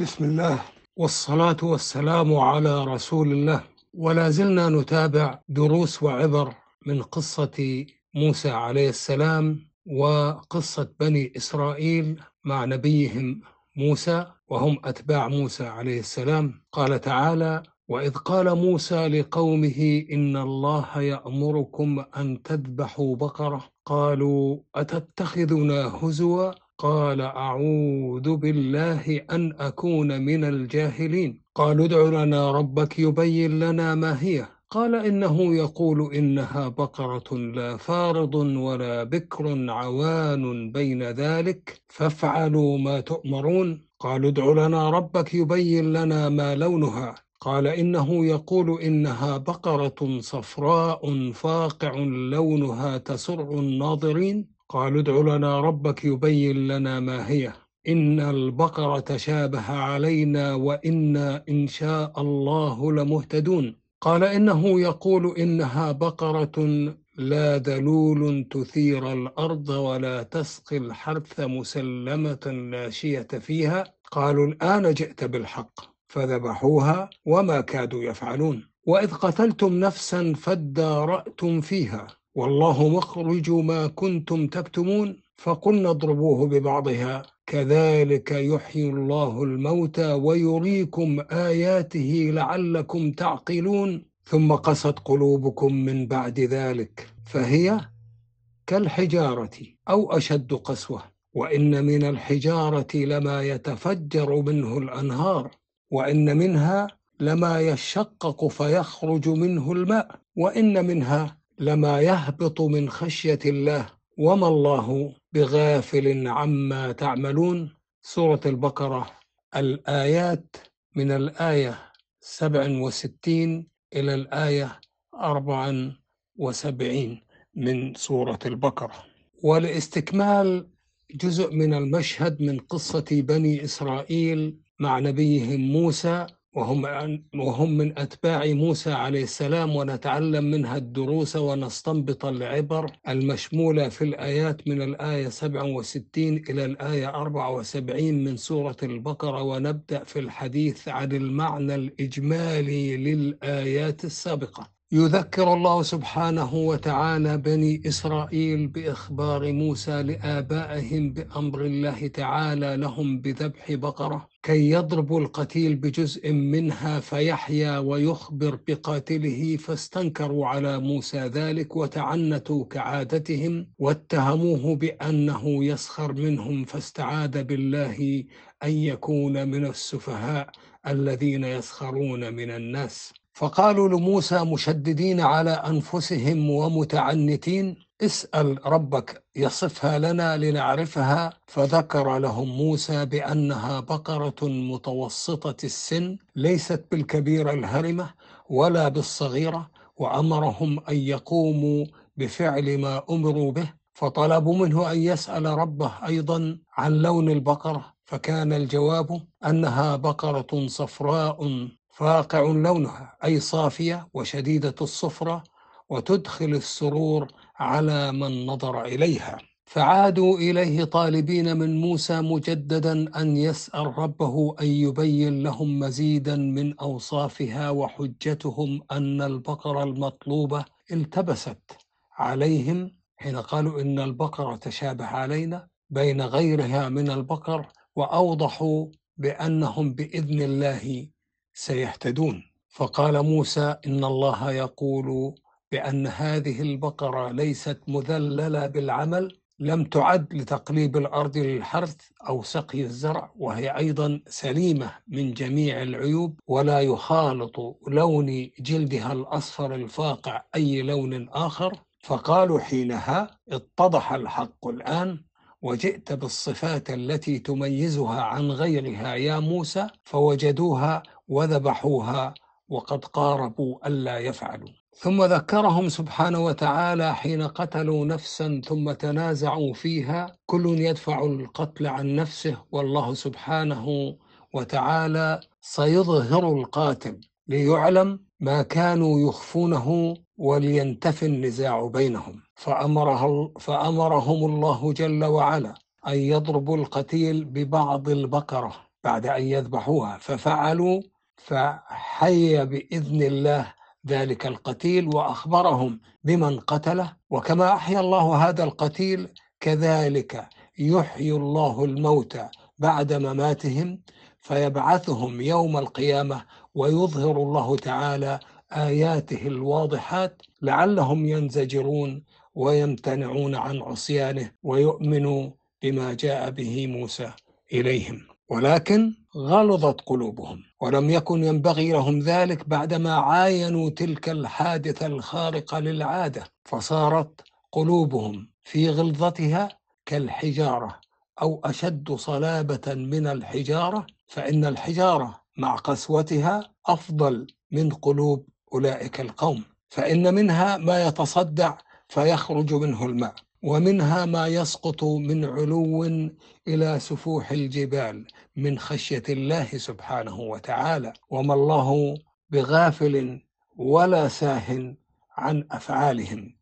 بسم الله. والصلاة والسلام على رسول الله. ولا زلنا نتابع دروس وعبر من قصة موسى عليه السلام وقصة بني إسرائيل مع نبيهم موسى وهم أتباع موسى عليه السلام. قال تعالى وإذ قال موسى لقومه إن الله يأمركم أن تذبحوا بقرة. قالوا أتتخذنا هزوا قال أعوذ بالله أن أكون من الجاهلين. قالوا ادع لنا ربك يبين لنا ما هي. قال إنه يقول إنها بقرة لا فارض ولا بكر عوان بين ذلك فافعلوا ما تؤمرون. قالوا ادع لنا ربك يبين لنا ما لونها. قال إنه يقول إنها بقرة صفراء فاقع لونها تسر الناظرين. قالوا ادع لنا ربك يبين لنا ما هي. إن البقرة تشابه علينا وإنا إن شاء الله لمهتدون. قال إنه يقول إنها بقرة لا ذلول تثير الأرض ولا تسقي الحرث مسلمة لا شية فيها. قالوا الآن جئت بالحق فذبحوها وما كادوا يفعلون. وإذ قتلتم نفسا فادارأتم فيها. والله مخرج ما كنتم تكتمون فقلنا اضربوه ببعضها. كذلك يحيي الله الموتى ويريكم آياته لعلكم تعقلون. ثم قست قلوبكم من بعد ذلك فهي كالحجارة أو أشد قسوة. وإن من الحجارة لما يتفجر منه الأنهار وإن منها لما يشقق فيخرج منه الماء وإن منها لما يهبط من خشية الله وما الله بغافل عما تعملون؟ سورة البقرة الآيات من الآية 67 إلى الآية 74 من سورة البقرة. ولاستكمال جزء من المشهد من قصة بني إسرائيل مع نبيهم موسى وهم وهم من أتباع موسى عليه السلام ونتعلم منها الدروس ونستنبط العبر المشمولة في الآيات من الآية 67 إلى الآية 74 من سورة البقرة ونبدأ في الحديث عن المعنى الإجمالي للآيات السابقة. يذكر الله سبحانه وتعالى بني إسرائيل بإخبار موسى لآبائهم بأمر الله تعالى لهم بذبح بقرة. كي يضربوا القتيل بجزء منها فيحيا ويخبر بقاتله فاستنكروا على موسى ذلك وتعنتوا كعادتهم واتهموه بأنه يسخر منهم فاستعاذ بالله أن يكون من السفهاء الذين يسخرون من الناس. فقالوا لموسى مشددين على أنفسهم ومتعنتين اسأل ربك يصفها لنا لنعرفها. فذكر لهم موسى بأنها بقرة متوسطة السن ليست بالكبيرة الهرمة ولا بالصغيرة وأمرهم أن يقوموا بفعل ما أمروا به. فطلبوا منه أن يسأل ربه أيضا عن لون البقرة. فكان الجواب أنها بقرة صفراء فاقع لونها أي صافية وشديدة الصفرة وتدخل السرور على من نظر إليها. فعادوا إليه طالبين من موسى مجددا أن يسأل ربه أن يبين لهم مزيدا من أوصافها وحجتهم أن البقرة المطلوبة التبست عليهم حين قالوا إن البقرة تشابه علينا بين غيرها من البقر وأوضحوا بأنهم بإذن الله سيهتدون. فقال موسى إن الله يقول بأن هذه البقرة ليست مذللة بالعمل لم تعد لتقليب الأرض للحرث أو سقي الزرع وهي أيضا سليمة من جميع العيوب ولا يخالط لون جلدها الأصفر الفاقع أي لون آخر. فقالوا حينها اتضح الحق الآن وجئت بالصفات التي تميزها عن غيرها يا موسى فوجدوها وذبحوها وقد قاربوا ألا يفعلوا. ثم ذكرهم سبحانه وتعالى حين قتلوا نفسا ثم تنازعوا فيها. كل يدفع القتل عن نفسه والله سبحانه وتعالى سيظهر القاتل ليعلم ما كانوا يخفونه ولينتفي النزاع بينهم. فأمره فأمرهم الله جل وعلا أن يضربوا القتيل ببعض البقرة بعد أن يذبحوها. ففعلوا فحي بإذن الله ذلك القتيل وأخبرهم بمن قتله. وكما أحيا الله هذا القتيل كذلك يحيي الله الموتى بعد مماتهم فيبعثهم يوم القيامة ويظهر الله تعالى آياته الواضحات لعلهم ينزجرون ويمتنعون عن عصيانه ويؤمنوا بما جاء به موسى إليهم. ولكن غلظت قلوبهم ولم يكن ينبغي لهم ذلك بعدما عاينوا تلك الحادثة الخارقة للعادة فصارت قلوبهم في غلظتها كالحجارة أو أشد صلابة من الحجارة فإن الحجارة مع قسوتها أفضل من قلوب أولئك القوم فإن منها ما يتصدع فيخرج منه الماء. ومنها ما يسقط من علو إلى سفوح الجبال من خشية الله سبحانه وتعالى. وما الله بغافل ولا ساه عن أفعالهم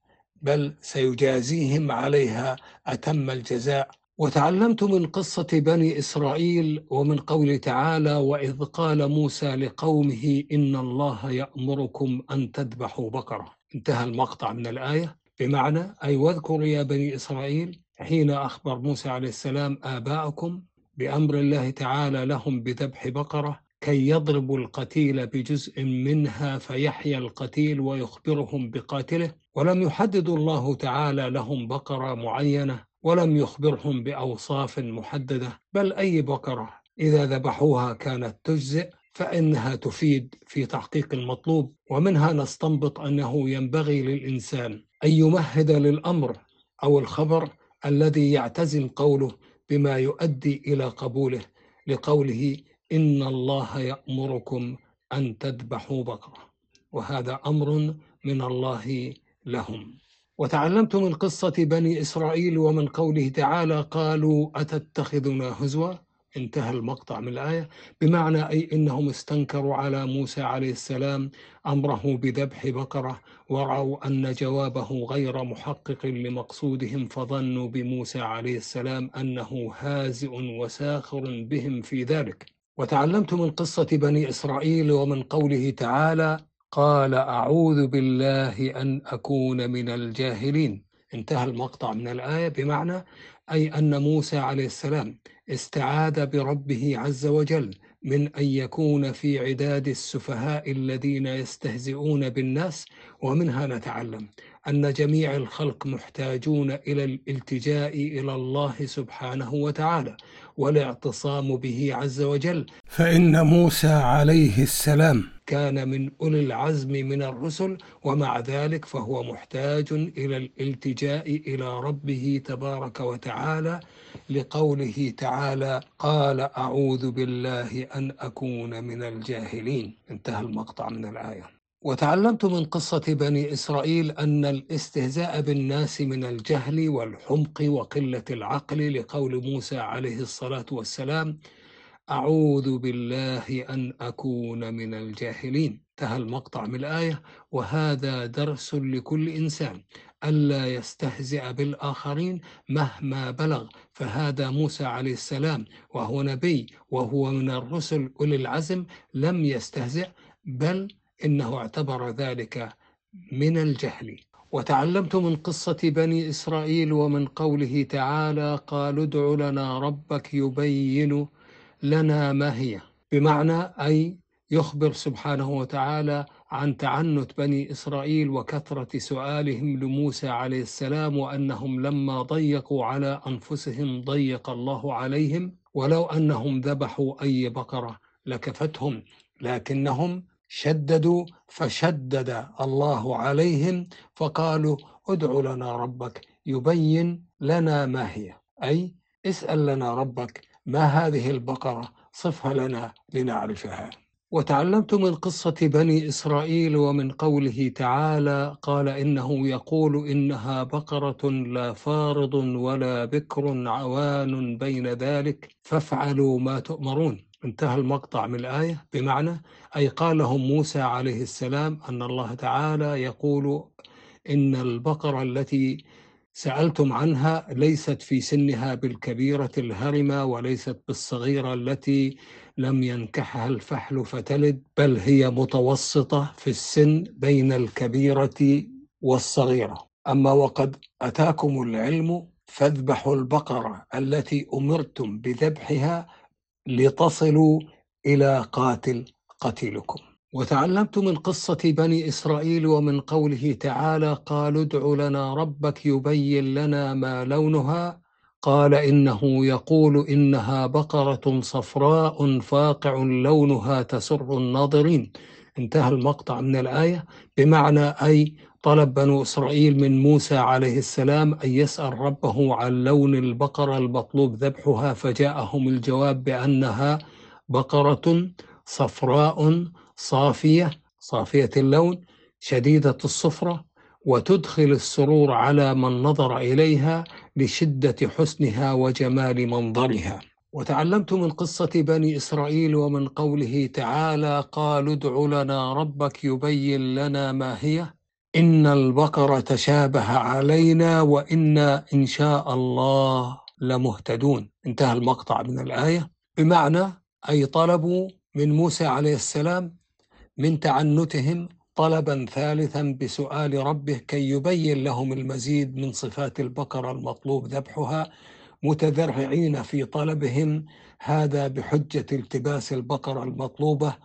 بل سيجازيهم عليها أتم الجزاء. وتعلمت من قصة بني إسرائيل ومن قول تعالى وإذ قال موسى لقومه إن الله يأمركم أن تذبحوا بقرة. انتهى المقطع من الآية. بمعنى أي واذكروا يا بني إسرائيل حين أخبر موسى عليه السلام آباءكم بأمر الله تعالى لهم بذبح بقرة كي يضربوا القتيل بجزء منها فيحيا القتيل ويخبرهم بقاتله ولم يحدد الله تعالى لهم بقرة معينة ولم يخبرهم بأوصاف محددة بل أي بقرة إذا ذبحوها كانت تجزئ فإنها تفيد في تحقيق المطلوب ومنها نستنبط أنه ينبغي للإنسان أن يمهد للأمر أو الخبر الذي يعتزم قوله بما يؤدي إلى قبوله لقوله إن الله يأمركم أن تذبحوا بقرة. وهذا أمر من الله لهم. وتعلمت من قصة بني إسرائيل ومن قوله تعالى قالوا أتتخذنا هزوا؟ انتهى المقطع من الآية. بمعنى أي إنهم استنكروا على موسى عليه السلام أمره بذبح بقرة ورأوا أن جوابه غير محقق لمقصودهم فظنوا بموسى عليه السلام أنه هازئ وساخر بهم في ذلك. وتعلمت من قصة بني إسرائيل ومن قوله تعالى قال أعوذ بالله أن أكون من الجاهلين. انتهى المقطع من الآية. بمعنى أي أن موسى عليه السلام استعاذ بربه عز وجل من أن يكون في عداد السفهاء الذين يستهزئون بالناس ومنها نتعلم. أن جميع الخلق محتاجون إلى الالتجاء إلى الله سبحانه وتعالى والاعتصام به عز وجل. فإن موسى عليه السلام كان من أولي العزم من الرسل ومع ذلك فهو محتاج إلى الالتجاء إلى ربه تبارك وتعالى لقوله تعالى قال أعوذ بالله أن أكون من الجاهلين. انتهى المقطع من الآية. وتعلمت من قصة بني إسرائيل أن الاستهزاء بالناس من الجهل والحمق وقلة العقل لقول موسى عليه الصلاة والسلام أعوذ بالله أن أكون من الجاهلين. انتهى المقطع من الآية وهذا درس لكل إنسان ألا يستهزئ بالآخرين مهما بلغ. فهذا موسى عليه السلام وهو نبي وهو من الرسل أولي العزم لم يستهزئ بل إنه اعتبر ذلك من الجهل. وتعلمت من قصة بني إسرائيل ومن قوله تعالى قالوا ادع لنا ربك يبين لنا ما هي. بمعنى أي يخبر سبحانه وتعالى عن تعنت بني إسرائيل وكثرة سؤالهم لموسى عليه السلام وأنهم لما ضيقوا على أنفسهم ضيق الله عليهم. ولو أنهم ذبحوا أي بقرة لكفتهم لكنهم شددوا فشدد الله عليهم فقالوا ادع لنا ربك يبين لنا ما هي. أي اسأل لنا ربك ما هذه البقرة صفها لنا لنعرفها. وتعلمت من قصة بني إسرائيل ومن قوله تعالى قال إنه يقول إنها بقرة لا فارض ولا بكر عوان بين ذلك فافعلوا ما تؤمرون. انتهى المقطع من الآية بمعنى أي قال لهم موسى عليه السلام أن الله تعالى يقول إن البقرة التي سألتم عنها ليست في سنها بالكبيرة الهرمة وليست بالصغيرة التي لم ينكحها الفحل فتلد بل هي متوسطة في السن بين الكبيرة والصغيرة. أما وقد أتاكم العلم فاذبحوا البقرة التي أمرتم بذبحها لتصلوا إلى قاتل قتيلكم. وتعلمت من قصة بني إسرائيل ومن قوله تعالى قالوا ادع لنا ربك يبين لنا ما لونها. قال إنه يقول إنها بقرة صفراء فاقع لونها تسر الناظرين. انتهى المقطع من الآية بمعنى أي طلب بنو إسرائيل من موسى عليه السلام أن يسأل ربه عن لون البقرة المطلوب ذبحها فجاءهم الجواب بأنها بقرة صفراء صافية صافية اللون شديدة الصفرة وتدخل السرور على من نظر إليها لشدة حسنها وجمال منظرها. وتعلمت من قصة بني إسرائيل ومن قوله تعالى قالوا ادع لنا ربك يبين لنا ما هي. إن البقرة تشابه علينا وإنا إن شاء الله لمهتدون. انتهى المقطع من الآية. بمعنى أي طلبوا من موسى عليه السلام من تعنتهم طلبا ثالثا بسؤال ربه كي يبين لهم المزيد من صفات البقرة المطلوب ذبحها. متذرعين في طلبهم هذا بحجة التباس البقرة المطلوبة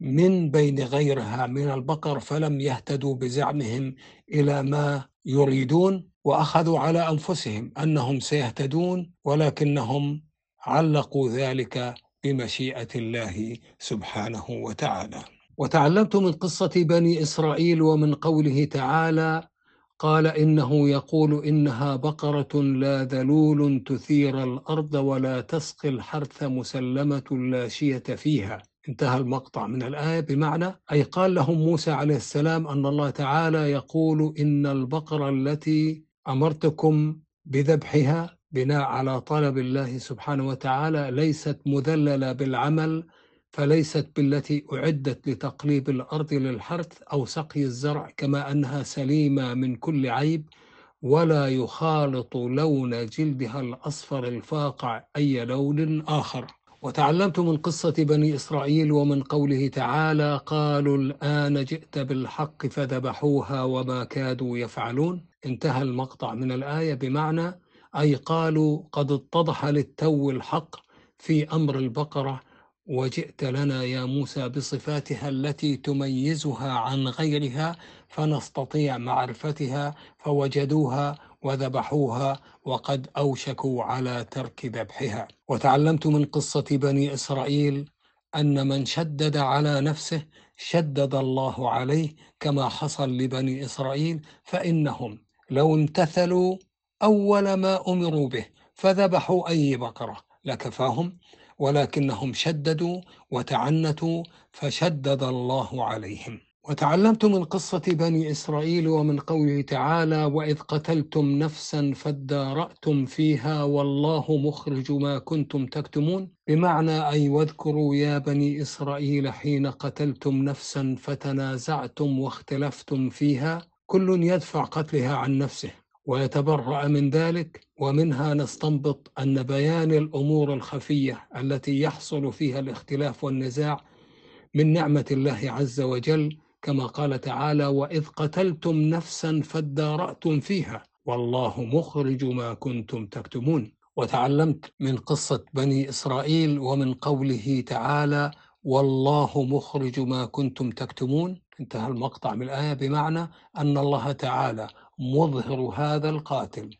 من بين غيرها من البقر فلم يهتدوا بزعمهم إلى ما يريدون وأخذوا على أنفسهم أنهم سيهتدون ولكنهم علقوا ذلك بمشيئة الله سبحانه وتعالى. وتعلمت من قصة بني إسرائيل ومن قوله تعالى قال إنه يقول إنها بقرة لا ذلول تثير الأرض ولا تسقي الحرث مسلمة لا شية فيها. انتهى المقطع من الآية بمعنى أي قال لهم موسى عليه السلام أن الله تعالى يقول إن البقرة التي أمرتكم بذبحها بناء على طلب الله سبحانه وتعالى ليست مذللة بالعمل فليست بالتي أعدت لتقليب الأرض للحرث أو سقي الزرع كما أنها سليمة من كل عيب ولا يخالط لون جلدها الأصفر الفاقع أي لون آخر. وتعلمت من قصة بني إسرائيل ومن قوله تعالى قالوا الآن جئت بالحق فذبحوها وما كادوا يفعلون. انتهى المقطع من الآية بمعنى أي قالوا قد اتضح للتو الحق في أمر البقرة وجئت لنا يا موسى بصفاتها التي تميزها عن غيرها فنستطيع معرفتها فوجدوها وذبحوها وقد أوشكوا على ترك ذبحها. وتعلمت من قصة بني إسرائيل أن من شدد على نفسه شدد الله عليه كما حصل لبني إسرائيل فإنهم لو امتثلوا أول ما أمروا به فذبحوا أي بقرة. لكفاهم ولكنهم شددوا وتعنتوا فشدد الله عليهم. وتعلمت من قصة بني إسرائيل ومن قوله تعالى وإذ قتلتم نفسا فادارأتم فيها والله مخرج ما كنتم تكتمون بمعنى أي واذكروا يا بني إسرائيل حين قتلتم نفسا فتنازعتم واختلفتم فيها كل يدفع قتلها عن نفسه. ويتبرأ من ذلك ومنها نستنبط أن بيان الأمور الخفية التي يحصل فيها الاختلاف والنزاع من نعمة الله عز وجل كما قال تعالى وإذ قتلتم نفسا فادارأتم فيها والله مخرج ما كنتم تكتمون. وتعلمت من قصة بني إسرائيل ومن قوله تعالى والله مخرج ما كنتم تكتمون انتهى المقطع من الآية بمعنى أن الله تعالى مظهر هذا القاتل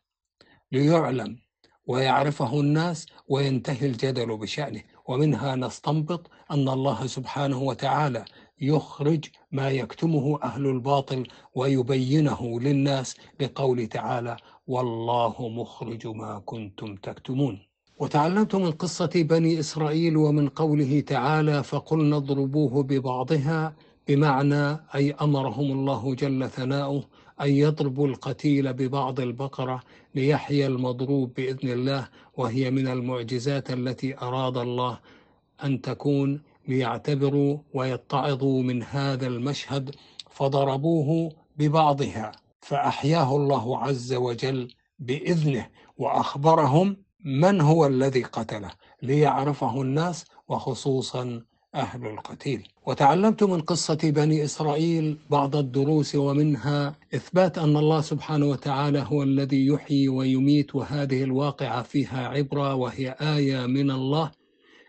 ليعلم ويعرفه الناس وينتهي الجدل بشأنه. ومنها نستنبط أن الله سبحانه وتعالى يخرج ما يكتمه أهل الباطل ويبينه للناس لقول تعالى والله مخرج ما كنتم تكتمون وتعلمت من قصة بني إسرائيل ومن قوله تعالى فقلنا اضربوه ببعضها بمعنى أي أمرهم الله جل ثناؤه أن يضربوا القتيل ببعض البقرة ليحيى المضروب بإذن الله وهي من المعجزات التي أراد الله أن تكون ليعتبروا ويتعظوا من هذا المشهد فضربوه ببعضها فأحياه الله عز وجل بإذنه وأخبرهم من هو الذي قتله ليعرفه الناس وخصوصا أهل القتيل. وتعلمت من قصة بني إسرائيل بعض الدروس ومنها إثبات أن الله سبحانه وتعالى هو الذي يحيي ويميت وهذه الواقعة فيها عبرة وهي آية من الله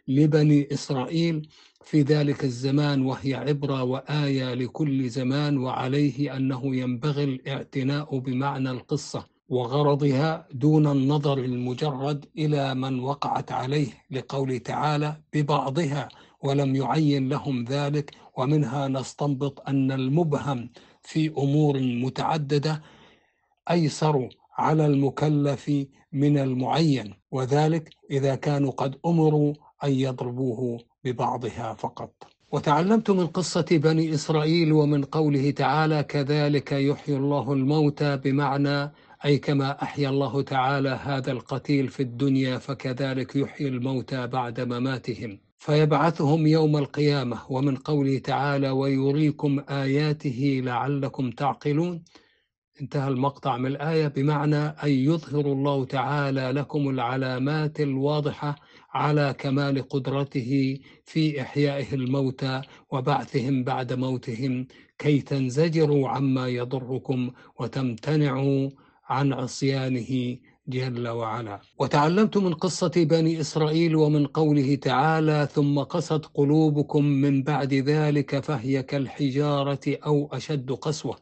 لبني إسرائيل في ذلك الزمان وهي عبرة وآية لكل زمان وعليه أنه ينبغي الاعتناء بمعنى القصة وغرضها دون النظر المجرد إلى من وقعت عليه لقوله تعالى ببعضها. ولم يعين لهم ذلك ومنها نستنبط أن المبهم في أمور متعددة أيسر على المكلف من المعين وذلك إذا كانوا قد أمروا أن يضربوه ببعضها فقط. وتعلمت من قصة بني إسرائيل ومن قوله تعالى كذلك يحيي الله الموتى بمعنى أي كما أحيا الله تعالى هذا القتيل في الدنيا فكذلك يحيي الموتى بعد مماتهم. فيبعثهم يوم القيامة. ومن قوله تعالى ويريكم آياته لعلكم تعقلون. انتهى المقطع من الآية بمعنى أن يظهر الله تعالى لكم العلامات الواضحة على كمال قدرته في إحيائه الموتى وبعثهم بعد موتهم. كي تنزجروا عما يضركم وتمتنعوا عن عصيانه جل وعلا. وتعلمت من قصة بني إسرائيل ومن قوله تعالى ثم قست قلوبكم من بعد ذلك فهي كالحجارة أو أشد قسوة.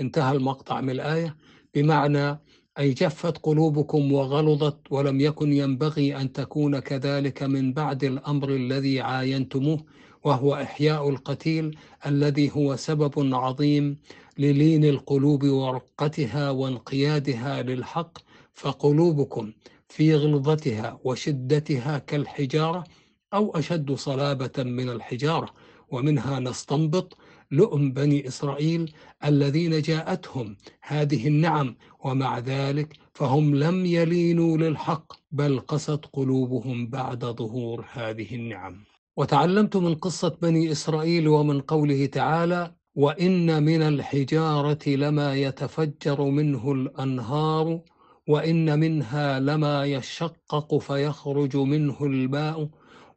انتهى المقطع من الآية. بمعنى أي جفت قلوبكم وغلظت ولم يكن ينبغي أن تكون كذلك من بعد الأمر الذي عاينتموه وهو إحياء القتيل الذي هو سبب عظيم للين القلوب ورقتها وانقيادها للحق فقلوبكم في غلظتها وشدتها كالحجارة أو أشد صلابة من الحجارة ومنها نستنبط لؤم بني إسرائيل الذين جاءتهم هذه النعم ومع ذلك فهم لم يلينوا للحق بل قست قلوبهم بعد ظهور هذه النعم. وتعلمت من قصة بني إسرائيل ومن قوله تعالى وإن من الحجارة لما يتفجر منه الأنهار وإن منها لما يشقق فيخرج منه الماء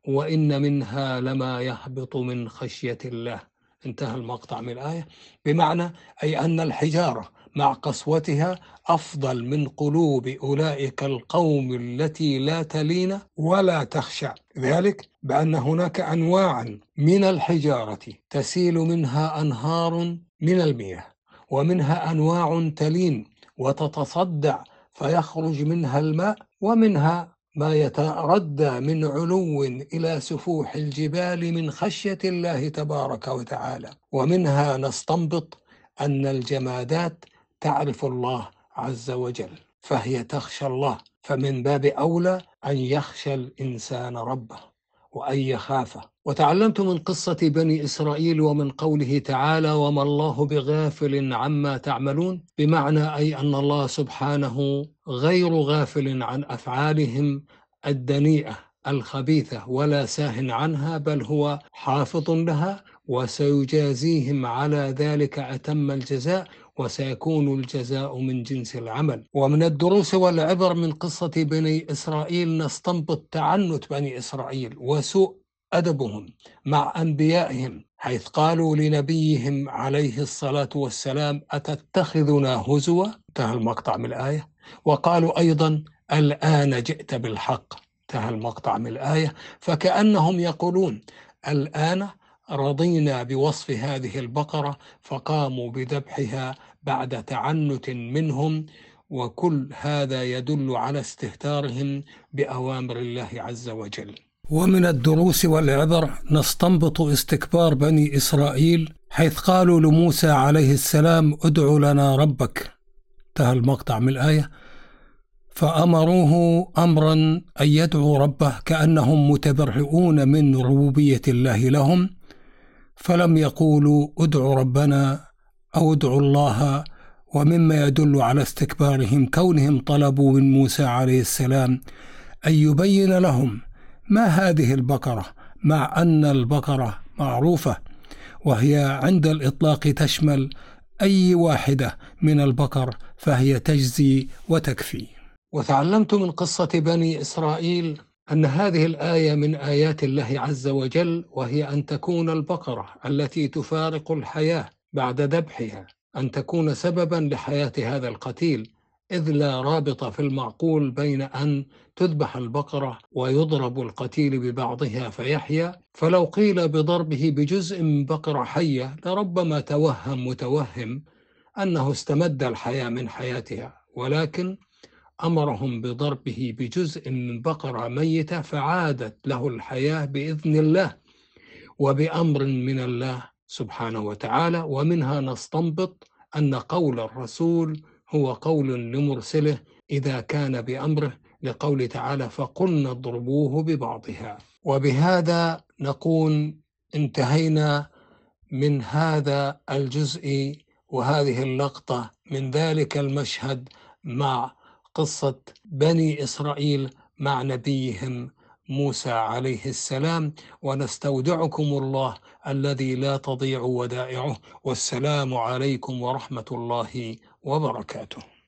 وإن منها لما يهبط من خشية الله. انتهى المقطع من الآية. بمعنى أي أن الحجارة مع قسوتها أفضل من قلوب أولئك القوم التي لا تلين ولا تخشع ذلك بأن هناك أنواعا من الحجارة تسيل منها أنهار من المياه ومنها أنواع تلين وتتصدع فيخرج منها الماء ومنها ما يتردى من علو إلى سفوح الجبال من خشية الله تبارك وتعالى. ومنها نستنبط أن الجمادات تعرف الله عز وجل فهي تخشى الله فمن باب أولى أن يخشى الإنسان ربه. وأن يخافه وتعلمت من قصة بني إسرائيل ومن قوله تعالى وما الله بغافل عما تعملون بمعنى أي أن الله سبحانه غير غافل عن أفعالهم الدنيئة الخبيثة ولا ساه عنها بل هو حافظ لها وسيجازيهم على ذلك أتم الجزاء. وسيكون الجزاء من جنس العمل. ومن الدروس والعبر من قصة بني إسرائيل نستنبط تعنت بني إسرائيل وسوء أدبهم مع أنبيائهم حيث قالوا لنبيهم عليه الصلاة والسلام أتتخذنا هزوا؟ انتهى المقطع من الآية. وقالوا أيضا الآن جئت بالحق. انتهى المقطع من الآية. فكأنهم يقولون الآن رضينا بوصف هذه البقرة فقاموا بذبحها بعد تعنت منهم وكل هذا يدل على استهتارهم بأوامر الله عز وجل. ومن الدروس والعبر نستنبط استكبار بني إسرائيل حيث قالوا لموسى عليه السلام ادع لنا ربك. انتهى المقطع من الآية. فأمروه أمرا أن يدعوا ربه كأنهم متبرئون من ربوبية الله لهم. فلم يقولوا ادعوا ربنا أو ادعوا الله ومما يدل على استكبارهم كونهم طلبوا من موسى عليه السلام أن يبين لهم ما هذه البقرة مع أن البقرة معروفة وهي عند الإطلاق تشمل أي واحدة من البقر فهي تجزي وتكفي. وتعلمت من قصة بني إسرائيل أن هذه الآية من آيات الله عز وجل وهي أن تكون البقرة التي تفارق الحياة بعد ذبحها أن تكون سببا لحياة هذا القتيل إذ لا رابط في المعقول بين أن تذبح البقرة ويضرب القتيل ببعضها فيحيا. فلو قيل بضربه بجزء من بقرة حية لربما توهم متوهم أنه استمد الحياة من حياتها. ولكن أمرهم بضربه بجزء من بقرة ميتة فعادت له الحياة بإذن الله وبأمر من الله سبحانه وتعالى. ومنها نستنبط أن قول الرسول هو قول لمرسله إذا كان بأمره لقول تعالى فقلنا اضربوه ببعضها. وبهذا نكون انتهينا من هذا الجزء وهذه اللقطة. من ذلك المشهد مع قصة بني إسرائيل مع نبيهم موسى عليه السلام ونستودعكم الله الذي لا تضيع ودائعه. والسلام عليكم ورحمة الله وبركاته.